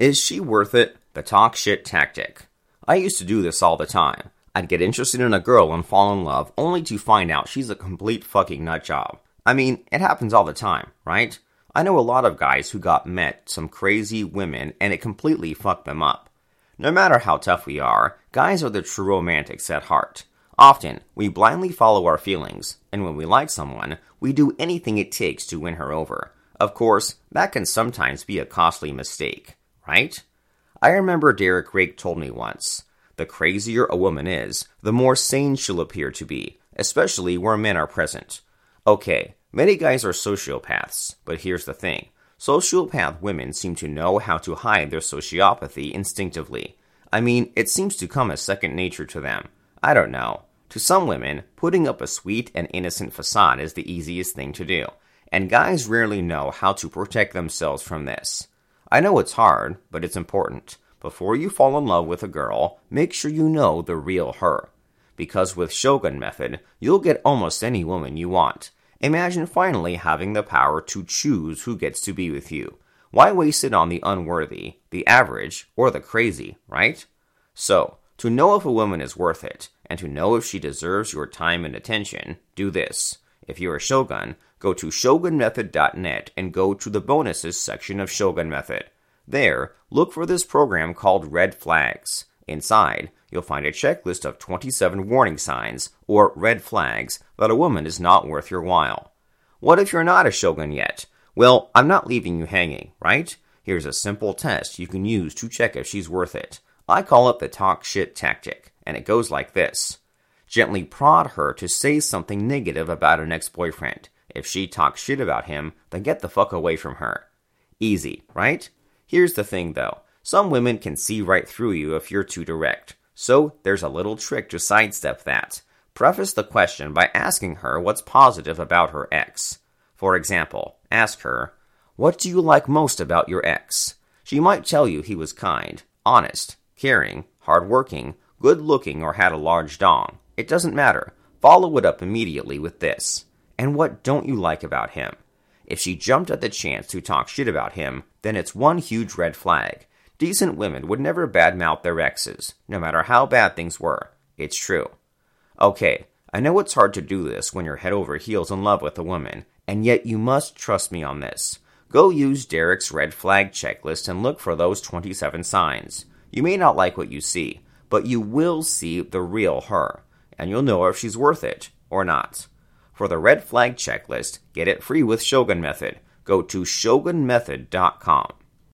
Is she worth it? The talk shit tactic. I used to do this all the time. I'd get interested in a girl and fall in love only to find out she's a complete fucking nutjob. I mean, it happens all the time, right? I know a lot of guys who got met some crazy women and it completely fucked them up. No matter how tough we are, guys are the true romantics at heart. Often, we blindly follow our feelings, and when we like someone, we do anything it takes to win her over. Of course, that can sometimes be a costly mistake right? I remember Derek Rake told me once the crazier a woman is, the more sane she'll appear to be, especially where men are present. Okay, many guys are sociopaths, but here's the thing sociopath women seem to know how to hide their sociopathy instinctively. I mean, it seems to come as second nature to them. I don't know. To some women, putting up a sweet and innocent facade is the easiest thing to do, and guys rarely know how to protect themselves from this. I know it's hard, but it's important. Before you fall in love with a girl, make sure you know the real her. Because with Shogun Method, you'll get almost any woman you want. Imagine finally having the power to choose who gets to be with you. Why waste it on the unworthy, the average, or the crazy, right? So, to know if a woman is worth it, and to know if she deserves your time and attention, do this. If you're a Shogun, go to shogunmethod.net and go to the bonuses section of Shogun Method. There, look for this program called Red Flags. Inside, you'll find a checklist of 27 warning signs, or red flags, that a woman is not worth your while. What if you're not a shogun yet? Well, I'm not leaving you hanging, right? Here's a simple test you can use to check if she's worth it. I call it the talk shit tactic, and it goes like this. Gently prod her to say something negative about an ex boyfriend. If she talks shit about him, then get the fuck away from her. Easy, right? Here's the thing though some women can see right through you if you're too direct. So there's a little trick to sidestep that. Preface the question by asking her what's positive about her ex. For example, ask her, What do you like most about your ex? She might tell you he was kind, honest, caring, hardworking, good looking, or had a large dong. It doesn't matter. Follow it up immediately with this. And what don't you like about him? If she jumped at the chance to talk shit about him, then it's one huge red flag. Decent women would never badmouth their exes, no matter how bad things were. It's true. Okay, I know it's hard to do this when you're head over heels in love with a woman, and yet you must trust me on this. Go use Derek's red flag checklist and look for those 27 signs. You may not like what you see, but you will see the real her, and you'll know if she's worth it or not. For the red flag checklist, get it free with Shogun Method. Go to shogunmethod.com.